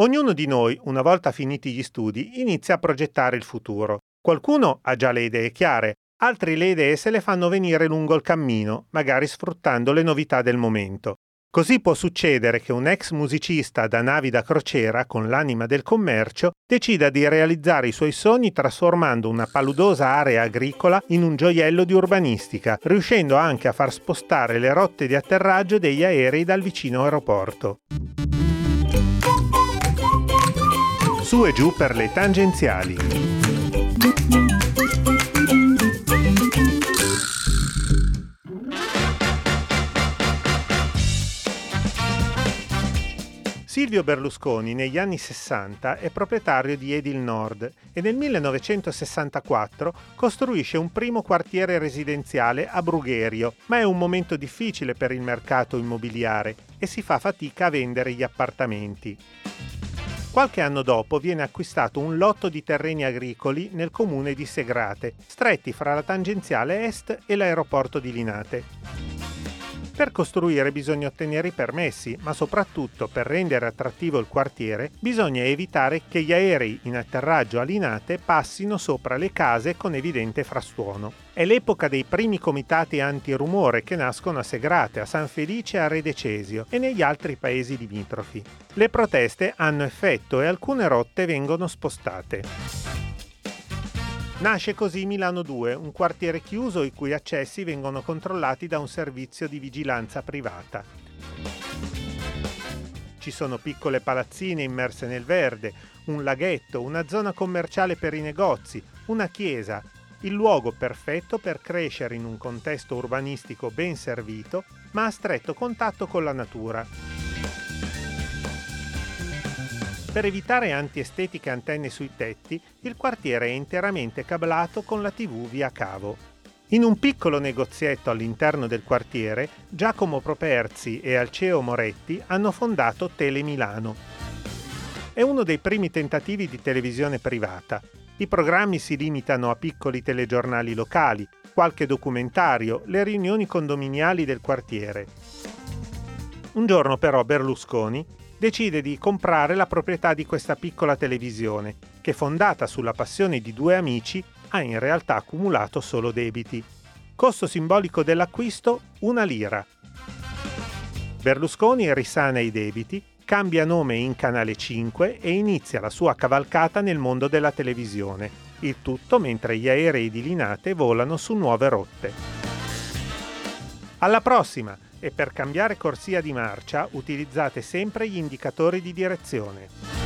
Ognuno di noi, una volta finiti gli studi, inizia a progettare il futuro. Qualcuno ha già le idee chiare, altri le idee se le fanno venire lungo il cammino, magari sfruttando le novità del momento. Così può succedere che un ex musicista da navi da crociera, con l'anima del commercio, decida di realizzare i suoi sogni trasformando una paludosa area agricola in un gioiello di urbanistica, riuscendo anche a far spostare le rotte di atterraggio degli aerei dal vicino aeroporto. Su e giù per le tangenziali. Silvio Berlusconi negli anni 60 è proprietario di Edil Nord e nel 1964 costruisce un primo quartiere residenziale a Brugherio, ma è un momento difficile per il mercato immobiliare e si fa fatica a vendere gli appartamenti. Qualche anno dopo viene acquistato un lotto di terreni agricoli nel comune di Segrate, stretti fra la tangenziale est e l'aeroporto di Linate. Per costruire bisogna ottenere i permessi, ma soprattutto per rendere attrattivo il quartiere bisogna evitare che gli aerei in atterraggio a Linate passino sopra le case con evidente frastuono. È l'epoca dei primi comitati antirumore che nascono a Segrate, a San Felice e a Redecesio e negli altri paesi limitrofi. Le proteste hanno effetto e alcune rotte vengono spostate. Nasce così Milano 2, un quartiere chiuso i cui accessi vengono controllati da un servizio di vigilanza privata. Ci sono piccole palazzine immerse nel verde, un laghetto, una zona commerciale per i negozi, una chiesa, il luogo perfetto per crescere in un contesto urbanistico ben servito, ma a stretto contatto con la natura. Per evitare antiestetiche antenne sui tetti, il quartiere è interamente cablato con la TV via cavo. In un piccolo negozietto all'interno del quartiere, Giacomo Properzi e Alceo Moretti hanno fondato Tele Milano. È uno dei primi tentativi di televisione privata. I programmi si limitano a piccoli telegiornali locali, qualche documentario, le riunioni condominiali del quartiere. Un giorno però Berlusconi decide di comprare la proprietà di questa piccola televisione, che fondata sulla passione di due amici ha in realtà accumulato solo debiti. Costo simbolico dell'acquisto una lira. Berlusconi risana i debiti, cambia nome in Canale 5 e inizia la sua cavalcata nel mondo della televisione, il tutto mentre gli aerei di Linate volano su nuove rotte. Alla prossima! E per cambiare corsia di marcia utilizzate sempre gli indicatori di direzione.